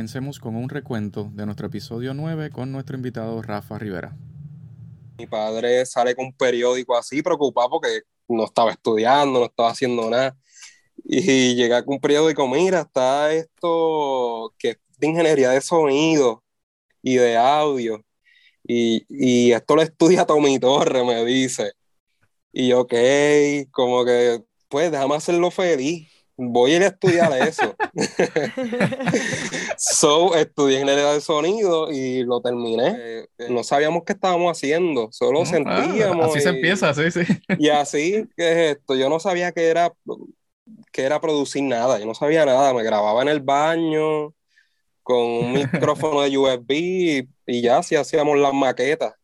comencemos con un recuento de nuestro episodio 9 con nuestro invitado Rafa Rivera. Mi padre sale con un periódico así, preocupado porque no estaba estudiando, no estaba haciendo nada. Y llega con un periódico, mira, está esto que es de ingeniería de sonido y de audio. Y, y esto lo estudia Tommy Torre, me dice. Y ok, como que, pues déjame hacerlo feliz voy a ir a estudiar eso. so, estudié ingeniería de sonido y lo terminé. No sabíamos qué estábamos haciendo, solo sentíamos. así se empieza, sí, sí. Y así, ¿qué es esto? Yo no sabía que era, que era producir nada, yo no sabía nada. Me grababa en el baño con un micrófono de USB y, ya así hacíamos las maquetas.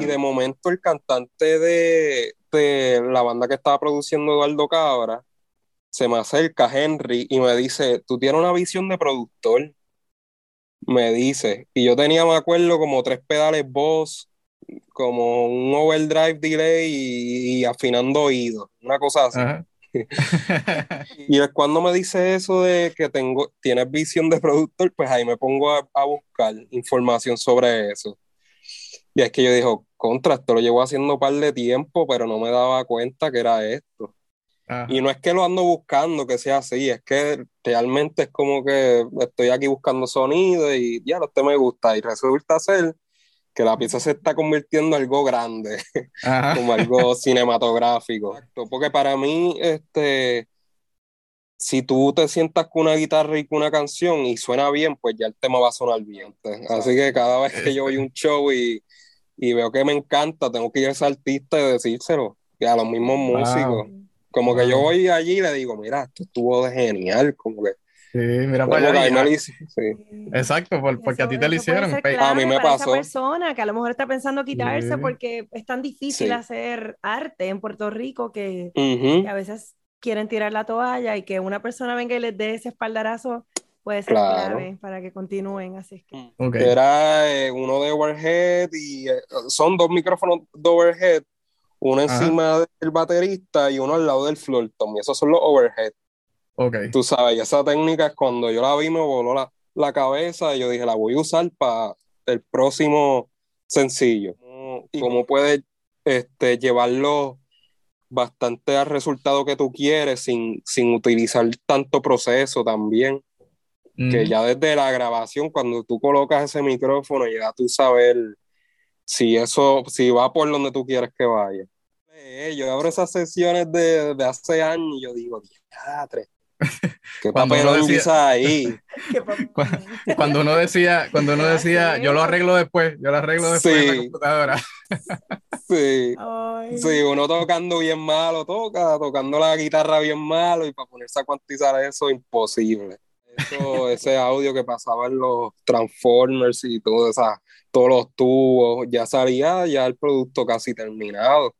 Y, de momento el cantante de, de la banda que estaba produciendo Eduardo Cabra, se me acerca Henry y me dice, tú tienes una visión de productor, me dice, y yo tenía, me acuerdo, como tres pedales voz, como un overdrive delay y, afinando oídos, una cosa así. y es cuando me dice eso de que tengo, tienes visión de productor, pues ahí me pongo a, a buscar información sobre eso. Y es que yo dijo, contra, esto lo llevo haciendo un par de tiempo, pero no me daba cuenta que era esto. Y no es que lo ando buscando que sea así, es que realmente es como que estoy aquí buscando sonido y ya, no te me gusta. Y resulta ser que la pieza se está convirtiendo en algo grande, como algo cinematográfico. Porque para mí, este, si tú te sientas con una guitarra y con una canción y suena bien, pues ya el tema va a sonar bien. Así que cada vez que yo voy a un show y, y, veo que me encanta, tengo que ir a ese artista y decírselo, y a los mismos músicos. Como que yo voy allí y le digo, mira, esto estuvo de genial, como que... Sí, mira para allá. sí. Exacto, porque a ti te lo hicieron. a mí me pasó. Esa persona que a lo mejor está pensando quitarse porque es tan difícil hacer arte en Puerto Rico que, a veces quieren tirar la toalla y que una persona venga y les dé ese espaldarazo puede ser clave para que continúen. Así que. Mm. Era eh, uno de overhead y eh, son dos micrófonos de overhead uno encima del baterista y uno al lado del floor tom, y esos son los overhead. Okay. Tú sabes, y esa técnica es cuando yo la vi me voló la, la cabeza y yo dije, la voy a usar para el próximo sencillo. Y cómo puedes este, llevarlo bastante al resultado que tú quieres sin, sin utilizar tanto proceso también. Que ya desde la grabación, cuando tú colocas ese micrófono, ya tú sabes si eso, si va por donde tú quieres que vaya. Eh, yo abro esas sesiones de, de hace años y yo digo, diatre, qué papel decía ahí. cuando uno decía, cuando uno decía, yo lo arreglo después, yo lo arreglo después en la computadora. sí. sí, uno tocando bien malo, toca, tocando la guitarra bien malo y para ponerse a cuantizar eso, imposible. Ese audio que pasaba en los Transformers y todo esa, todos los tubos, ya salía ya el producto casi terminado.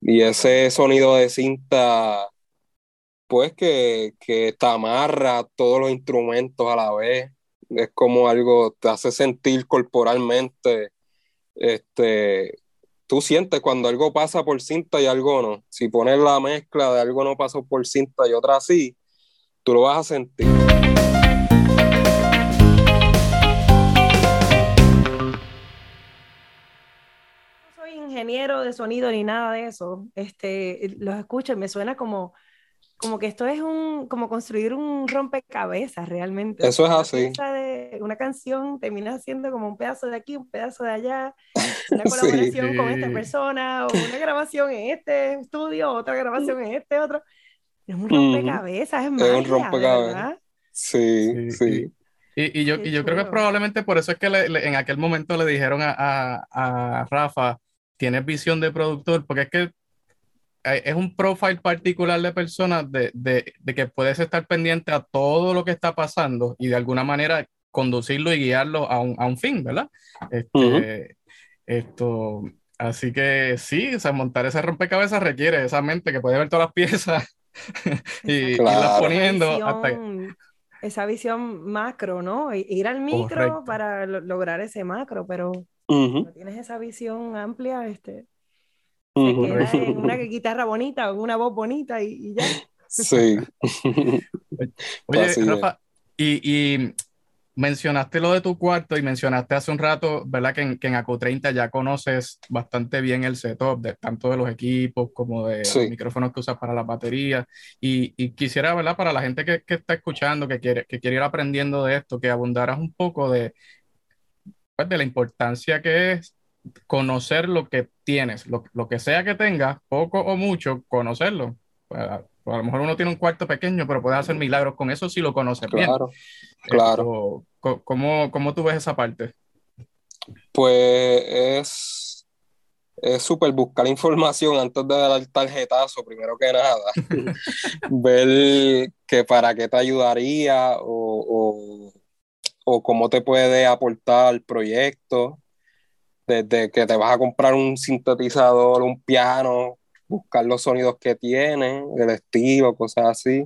Y ese sonido de cinta, pues que, que te amarra todos los instrumentos a la vez. Es como algo, te hace sentir corporalmente, este, tú sientes cuando algo pasa por cinta y algo no. Si pones la mezcla de algo no pasó por cinta y otra sí, tú lo vas a sentir. No soy ingeniero de sonido ni nada de eso. Este, los escucho y me suena como, como que esto es un, como construir un rompecabezas realmente. Eso es así. una canción termina siendo como un pedazo de aquí, un pedazo de allá, una colaboración con esta persona, o una grabación en este estudio, otra grabación en este otro. Es un rompecabezas, es magia, Es un rompecabezas. Sí, sí. Y, y, yo, y yo creo que probablemente por eso es que en aquel momento le dijeron a, a, a, Rafa, tienes visión de productor, porque es que es un profile particular de personas de, de, de, que puedes estar pendiente a todo lo que está pasando y de alguna manera conducirlo y guiarlo a un, a un fin, ¿verdad? Este, Esto, así que sí, o sea, montar ese rompecabezas requiere esa mente que puede ver todas las piezas y irlas poniendo esa visión macro, ¿no? Ir al micro para lograr ese macro, pero no tienes esa visión amplia, este, en una guitarra bonita una voz bonita y, ya. Sí. Oye, Rafa, y, mencionaste lo de tu cuarto y mencionaste hace un rato, ¿verdad? Que en, que en AQ30 ya conoces bastante bien el setup, de, tanto de los equipos como de los micrófonos que usas para la batería. Y, y, quisiera, ¿verdad? Para la gente que, que, está escuchando, que quiere, que quiere ir aprendiendo de esto, que abundaras un poco de, pues, de la importancia que es conocer lo que tienes, lo, lo que sea que tengas, poco o mucho, conocerlo. Pues, a lo mejor uno tiene un cuarto pequeño, pero puede hacer milagros con eso si lo conoce bien. Claro, claro. ¿cómo, ¿Cómo tú ves esa parte? Pues es es súper buscar información antes de dar el tarjetazo, primero que nada. Ver que para qué te ayudaría o, o, cómo te puede aportar el proyecto. Desde que te vas a comprar un sintetizador, un piano, buscar los sonidos que tiene, el estilo, cosas así.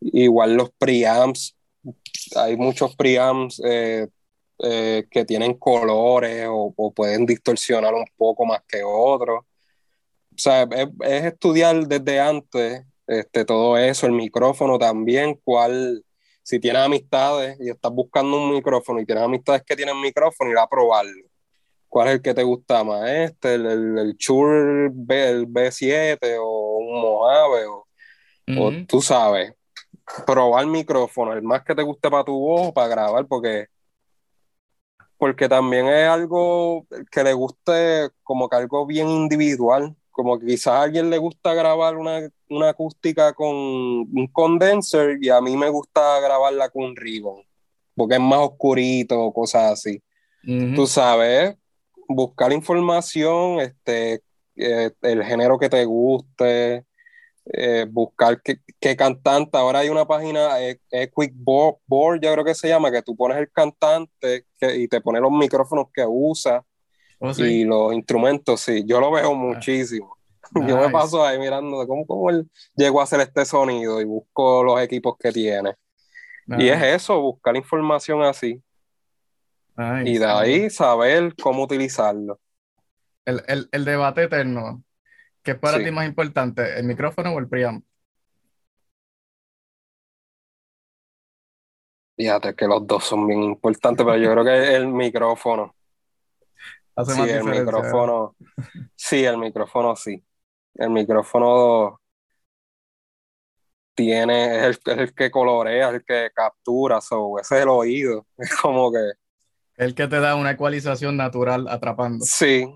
Igual los preamps, hay muchos preamps eh, eh, que tienen colores o, pueden distorsionar un poco más que otros. O sea, es, estudiar desde antes este, todo eso, el micrófono también, cuál, si tienes amistades y estás buscando un micrófono y tienes amistades que tienen micrófono, ir a probarlo ¿Cuál es el que te gusta más? ¿Este, el, el, el Shure B, el B7 o un Mojave? O, o, tú sabes, probar micrófono, el más que te guste para tu voz, para grabar, porque, porque también es algo que le guste como que algo bien individual, como que quizás a alguien le gusta grabar una, una acústica con un condenser y a mí me gusta grabarla con un ribbon, porque es más oscurito, cosas así. Tú sabes, buscar información, este, eh, el género que te guste, eh, buscar qué, cantante. Ahora hay una página, eh, Quick Board, yo creo que se llama, que tú pones el cantante y te pone los micrófonos que usa oh, y los instrumentos. Sí, yo lo veo ah. muchísimo. Yo me paso ahí mirando cómo, cómo él llegó a hacer este sonido y busco los equipos que tiene. Y es eso, buscar información así y de ahí saber cómo utilizarlo. El, debate eterno, ¿qué es para ti más importante, el micrófono o el preamp? Fíjate que los dos son bien importantes, pero yo creo que el micrófono. sí, el micrófono. Sí, el micrófono sí. El micrófono tiene, es el, el que colorea, es el que captura, so, ese es el oído. Es como que el que te da una ecualización natural atrapando. Sí,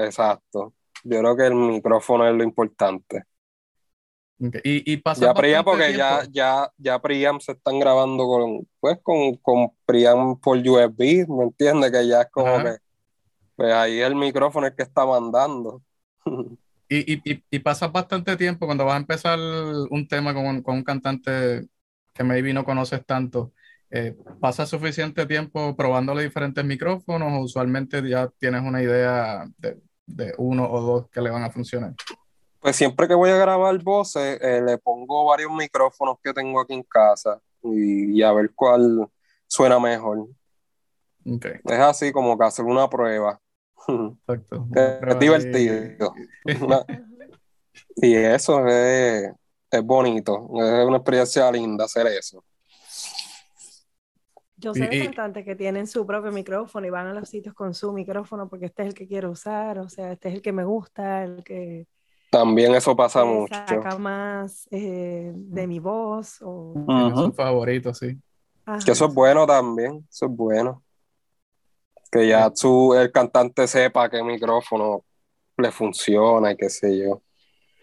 exacto. Yo creo que el micrófono es lo importante. Y, y pasa ya Priam, porque ya, ya, ya Priam se están grabando con, pues, con, con Priam por USB, ¿me entiendes? Que ya es como que, pues ahí el micrófono es que está mandando. Y, y, y, pasas bastante tiempo cuando vas a empezar un tema con, con un cantante que maybe no conoces tanto eh, ¿Pasa suficiente tiempo probándole diferentes micrófonos o usualmente ya tienes una idea de, uno o dos que le van a funcionar? Pues siempre que voy a grabar voces, eh, le pongo varios micrófonos que tengo aquí en casa y, a ver cuál suena mejor. Es así como que hacer una prueba. Exacto. es divertido. y eso es, es bonito, es una experiencia linda hacer eso. Yo sé de cantantes que tienen su propio micrófono y van a los sitios con su micrófono porque este es el que quiero usar, o sea, este es el que me gusta, el que... También eso pasa mucho. Saca más eh, de mi voz o... Su favorito, sí. Que eso es bueno también, eso es bueno. Que ya su, el cantante sepa qué micrófono le funciona y qué sé yo.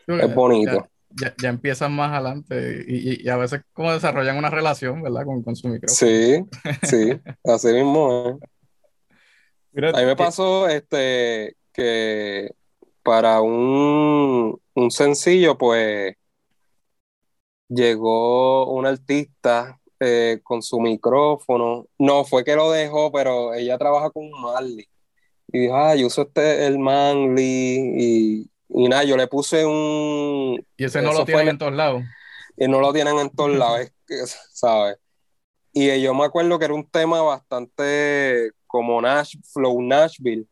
Es bonito ya, ya, empiezan más adelante y, y, a veces como desarrollan una relación, ¿verdad? Con, con su micrófono. Sí, sí, así mismo. a mí me pasó este, que para un, un sencillo, pues llegó un artista eh, con su micrófono. No, fue que lo dejó, pero ella trabaja con Marley. Y dijo, ah, yo uso este, el Manly, y, y nada, yo le puse un... Y ese no lo tienen en todos lados. Y no lo tienen en todos lados, ¿sabes? Y yo me acuerdo que era un tema bastante como Nash, Flow Nashville.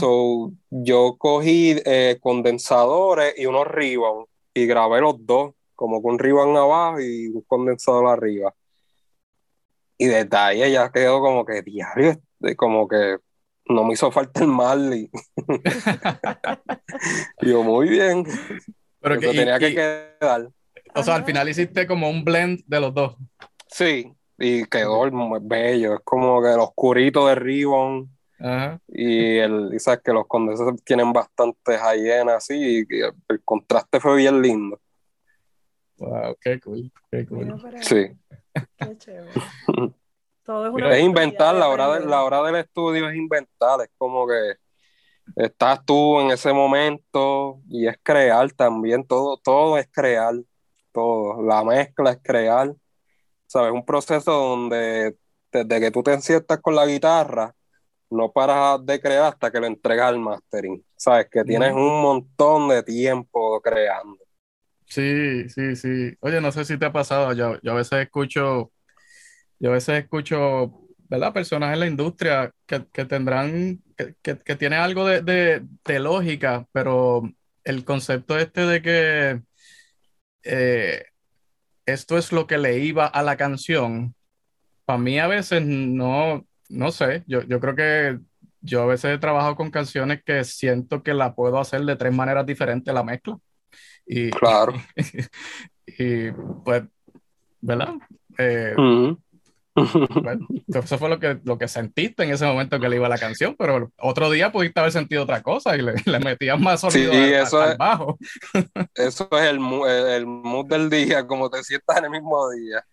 So, yo cogí eh, condensadores y unos ribbon y grabé los dos, como con ribbon abajo y un condensador arriba. y desde ahí ella quedó como que diario, como que no me hizo falta el mal. Y yo, muy bien. Pero que, tenía que quedar. O sea, al final hiciste como un blend de los dos. Sí, y quedó muy bello. Es como que el oscurito de Ribbon. Y el, sabes que los condenses tienen bastantes hyenas así, y el, contraste fue bien lindo. Wow, qué cool, qué cool. Sí. Qué chévere. es, inventar, la hora, de, la hora del estudio es inventar, es como que estás tú en ese momento y es crear también, todo, todo es crear, todo, la mezcla es crear, ¿sabes? Un proceso donde desde que tú te sientas con la guitarra, no paras de crear hasta que lo entregas al mastering, ¿sabes? Que tienes un montón de tiempo creando. Sí, sí, sí. Oye, no sé si te ha pasado, yo, yo a veces escucho, yo a veces escucho, ¿verdad? Personas en la industria que, tendrán, que, que, tiene algo de, de, lógica, pero el concepto este de que eh, esto es lo que le iba a la canción, para mí a veces no, no sé, yo, yo creo que yo a veces he trabajado con canciones que siento que la puedo hacer de tres maneras diferentes la mezcla. Y, claro. y, pues, ¿verdad? Eh, eso fue lo que, lo que sentiste en ese momento que le iba la canción, pero otro día pudiste haber sentido otra cosa y le, le metías más sonido sí, eso es, bajo. eso es el, el mood del día, como te sientas en el mismo día.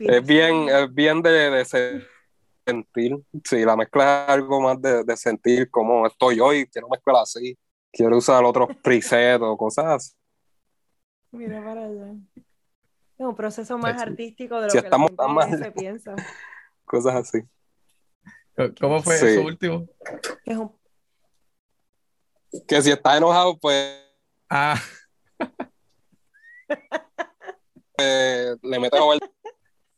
es bien, es bien de, de sentir. Sí, la mezcla es algo más de, de sentir como estoy hoy, quiero mezclar así, quiero usar otros presets o cosas así. Mira para allá. Es un proceso más artístico de lo que estamos la gente se piensa. Cosas así. ¿Cómo fue eso último? Que si está enojado, pues. Ah. Eh, le mete overdrive.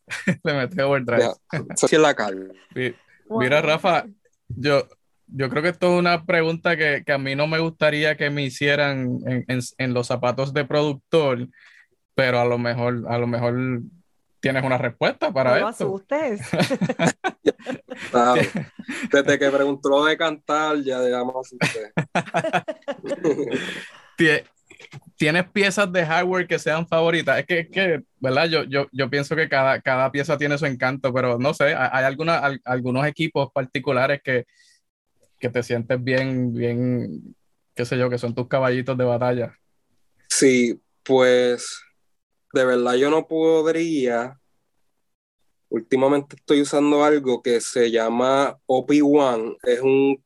le mete overdrive. Eso sí es la calma. Mira, Rafa, yo, yo creo que esto es una pregunta que, que, a mí no me gustaría que me hicieran en, en, en los zapatos de productor pero a lo mejor, a lo mejor tienes una respuesta para no esto. asustes. Desde que preguntó de cantar, ya digamos ¿Tienes piezas de hardware que sean favoritas? Es que, que ¿verdad? Yo, yo, yo pienso que cada, cada pieza tiene su encanto, pero no sé, hay alguna, algunos equipos particulares que, que te sientes bien, bien, qué sé yo, que son tus caballitos de batalla. Sí, pues de verdad yo no podría. Últimamente estoy usando algo que se llama OP1, es un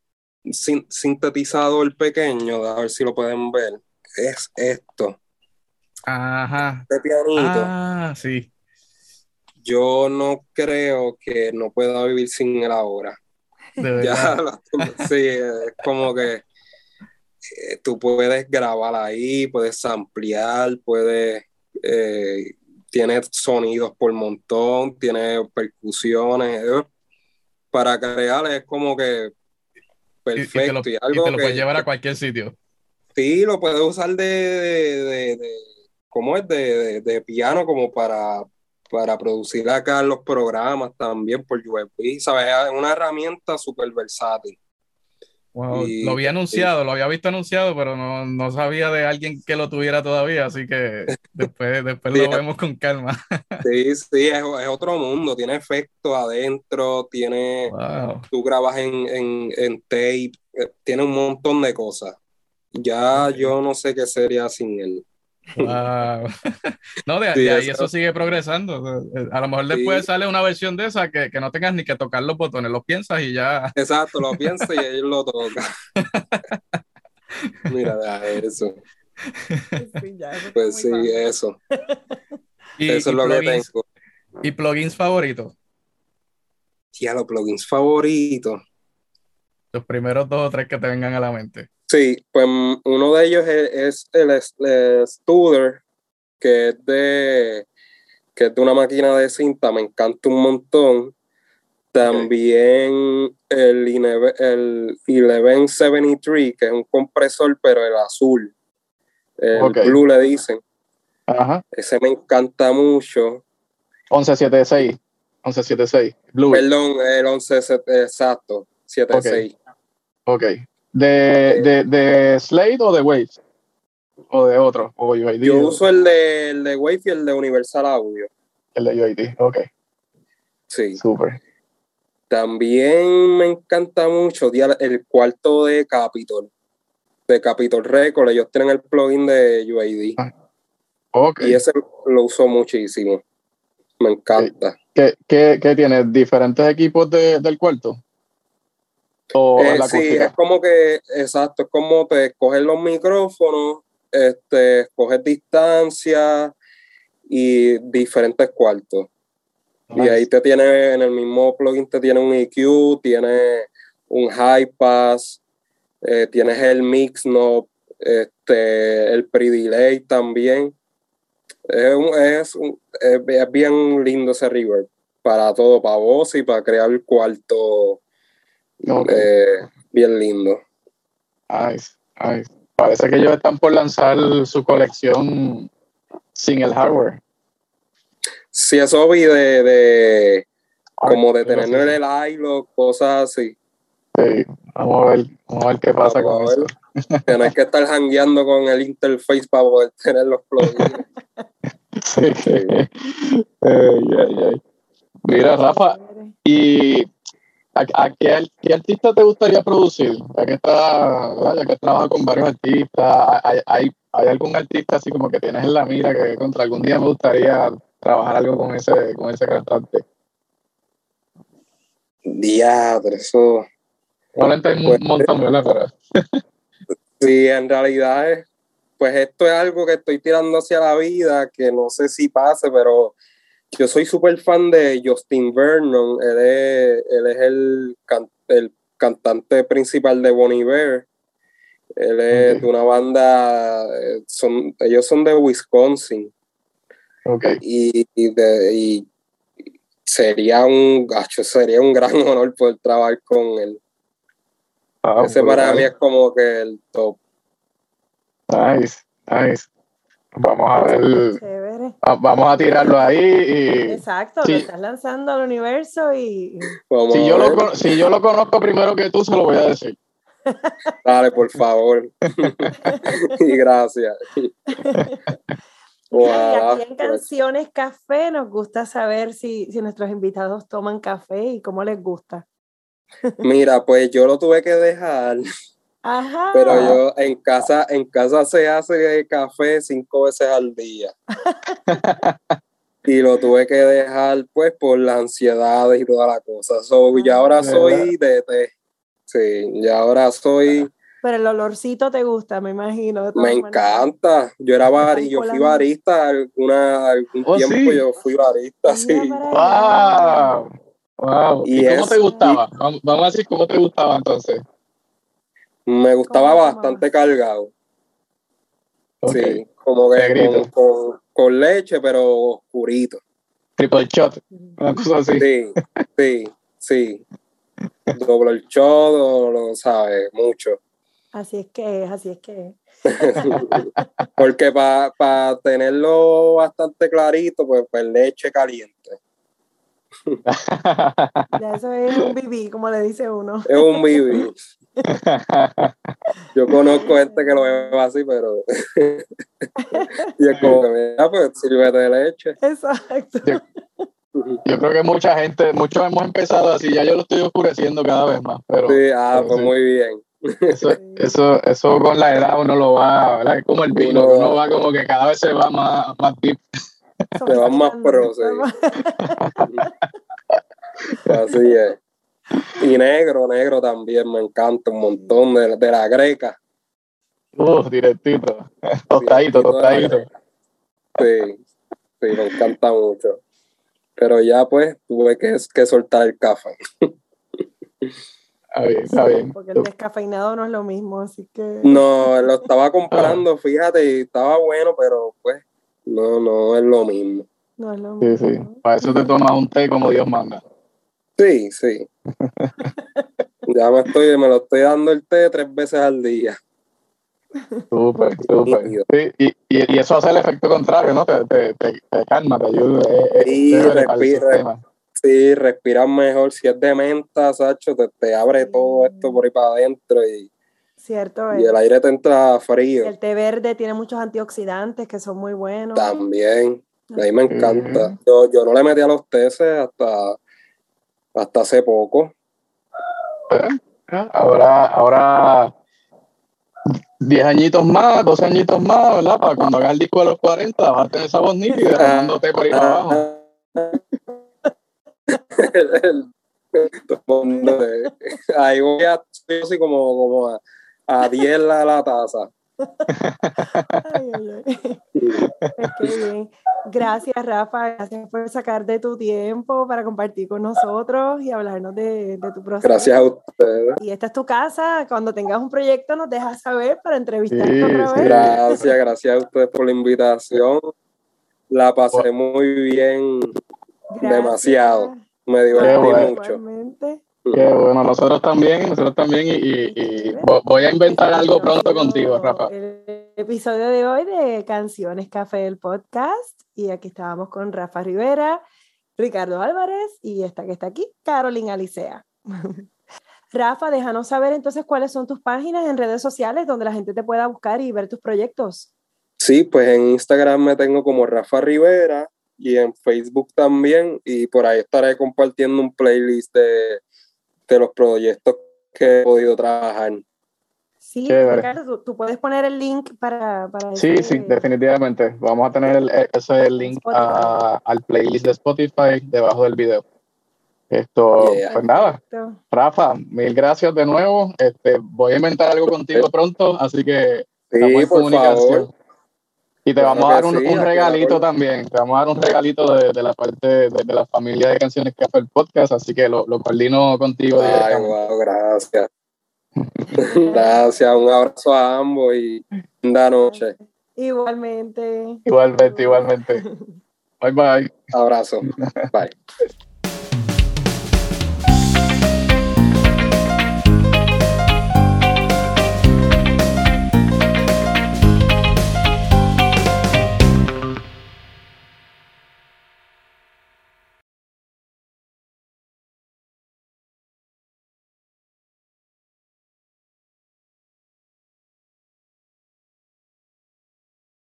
sintetizador pequeño, a ver si lo pueden ver. Es esto. Ajá. Este pianito. Ah, sí. Yo no creo que no pueda vivir sin él ahora. ya, sí, es como que eh, tú puedes grabar ahí, puedes ampliar, puedes eh, tiene sonidos por montón, tiene percusiones. Eh, para crear es como que perfecto. Y, algo lo puedes llevar a cualquier sitio. Sí, lo puedes usar de, de, ¿cómo es? De, piano como para, para producir acá los programas también por USB, ¿sabes? Es una herramienta súper versátil lo había anunciado, lo había visto anunciado, pero no, sabía de alguien que lo tuviera todavía, así que después, después lo vemos con calma. sí, sí, es, otro mundo, tiene efectos adentro, tiene, tú grabas en, en, tape, eh, tiene un montón de cosas. Ya yo no sé qué sería sin él. no, de, ahí eso, sigue progresando. A lo mejor después sale una versión de esa que, no tengas ni que tocar los botones, los piensas y ya. Exacto, lo piensas y él lo toca. Mira, eso. pues sí, eso. eso es lo que tengo. ¿Y plugins favoritos? Ya, los plugins favoritos. Los primeros dos o tres que te vengan a la mente. Sí, pues uno de ellos es, el, Studer, que es de que es de una máquina de cinta, me encanta un montón. También el, el 1173, que es un compresor, pero el azul. El blue le dicen. Ajá. Ese me encanta mucho. 1176. 1176. Blue. Perdón, el 11, exacto, 76. Ok. ¿De, de, de Slade o de Wave? ¿O de otro? O Yo uso el de, el de Wave y el de Universal Audio. El de UID, ok. Sí. Súper. También me encanta mucho el cuarto de Capitol, de Capitol Record. Ellos tienen el plugin de UID. Ah, okay. Y ese lo uso muchísimo. Me encanta. ¿Qué, qué, qué tienes? ¿Diferentes equipos de, del cuarto? ¿O eh, sí, es como que, exacto, es como te coges los micrófonos, este, distancia y diferentes cuartos. Y ahí te tiene, en el mismo plugin te tiene un EQ, tiene un high pass, eh, tienes el mix knob, este, el pre-delay también. Es, es, bien lindo ese reverb para todo, para voz y para crear el cuarto eh, bien lindo. Parece que ellos están por lanzar su colección sin el hardware. Sí, eso vi de, de como de tener en el hilo, cosas así. Sí, vamos a ver, vamos a ver qué pasa con eso. Tienes que estar hangueando con el interface para poder tener los plugins. sí. Mira, Rafa, y ¿a, qué, artista te gustaría producir? Ya que, está, ya que trabajas con varios artistas, ¿hay, hay, hay algún artista así como que tienes en la mira que contra algún día me gustaría trabajar algo con ese, con ese cantante. Diadre, eso. Probablemente hay un pues, montón, ¿verdad? sí, en realidad es, pues esto es algo que estoy tirando hacia la vida, que no sé si pase, pero yo soy súper fan de Justin Vernon. Él es, él es el, el cantante principal de Bonnie Bear. Él es de una banda, eh, son, ellos son de Wisconsin. Y, y, sería un gacho, sería un gran honor poder trabajar con él. Ah, Ese para mí es como que el top. Nice, nice. Vamos a ver. Vamos a tirarlo ahí. Y, Exacto, lo estás lanzando al universo y. Si yo, lo, si yo lo conozco primero que tú, se lo voy a decir. Dale, por favor. y gracias. y aquí en Canciones Café nos gusta saber si, si nuestros invitados toman café y cómo les gusta. Mira, pues yo lo tuve que dejar. Ajá. Pero yo en casa, en casa se hace café cinco veces al día. y lo tuve que dejar pues por las ansiedades y toda la cosa. So, y ahora ah, soy de té. Sí, y ahora soy pero el olorcito te gusta, me imagino. Me encanta. Yo era barista, yo fui barista alguna, algún oh, tiempo, yo fui barista, sí. Wow. Wow. ¿Y, cómo te gustaba? Vamos a decir cómo te gustaba entonces. Me gustaba bastante cargado. Sí, como que con, con, leche, pero oscurito. Triple shot, una cosa así. Sí, sí, sí. Doble el shot, lo sabes, mucho. Así es que es, así es que es. Porque para tenerlo bastante clarito, pues, pues leche caliente. ya eso es un BB, como le dice uno. Es un BB. Yo conozco gente que lo ve así, pero. y es como que, mira, pues sirve de leche. Exacto. Yo, creo que mucha gente, muchos hemos empezado así, ya yo lo estoy oscureciendo cada vez más. Pero, sí, ah, pues muy bien. Eso, eso, eso con la edad uno lo va, ¿verdad? Es como el vino, uno, va como que cada vez se va más, más deep. Se va más pro, Así es. Y negro, negro también me encanta un montón de, de la greca. Uh, directito. Tostadito, tostadito. Sí, sí, me encanta mucho. Pero ya pues tuve que, que soltar el café. Porque el descafeinado no es lo mismo, así que. No, lo estaba comprando, fíjate, y estaba bueno, pero pues no, no es lo mismo. No es lo mismo. Sí, sí. Para eso te tomas un té como Dios manda. Sí, sí. ya me estoy, me lo estoy dando el té tres veces al día. Súper, súper. Sí, y, y, eso hace el efecto contrario, ¿no? Te, te, te, calma, te ayuda. sí, respira, Sí, respiras mejor. Si es de menta, Sacho, te, abre todo esto por ahí para adentro y, Cierto y el aire te entra frío. El té verde tiene muchos antioxidantes que son muy buenos. También, a mí me encanta. Yo, yo no le metí a los teces hasta, hasta hace poco. Ahora, ahora 10 añitos más, 12 añitos más, ¿verdad? Para cuando haga el disco de los 40, vas a tener esa voz nítida, tomándote por ahí para abajo. Ahí voy a así como, como a, a 10 la, la taza. Gracias, Rafa. Gracias por sacar de tu tiempo para compartir con nosotros y hablarnos de, tu proceso. Gracias a ustedes. Y esta es tu casa. Cuando tengas un proyecto, nos dejas saber para entrevistar Gracias, gracias a ustedes por la invitación. La pasé muy bien. Demasiado. Me divertí mucho. Qué bueno, nosotros también, nosotros también, y, voy a inventar algo pronto contigo, Rafa. El episodio de hoy de Canciones Café del Podcast, y aquí estábamos con Rafa Rivera, Ricardo Álvarez, y esta que está aquí, Carolina Alicea. Rafa, déjanos saber entonces cuáles son tus páginas en redes sociales donde la gente te pueda buscar y ver tus proyectos. Sí, pues en Instagram me tengo como Rafa Rivera y en Facebook también, y por ahí estaré compartiendo un playlist de de los proyectos que he podido trabajar. Sí, Ricardo, tú, puedes poner el link para... para sí, sí, definitivamente. Vamos a tener ese link al playlist de Spotify debajo del video. Esto, pues nada. Rafa, mil gracias de nuevo. Este, voy a inventar algo contigo pronto, así que sí, por Favor. Y te vamos a dar un, regalito también. Te vamos a dar un regalito de, la parte de, la familia de canciones que hace el podcast, así que lo, lo coordino contigo. Ay, wow, gracias. gracias, un abrazo a ambos y linda noche. Igualmente. Igualmente, igualmente. Bye bye. Abrazo. Bye.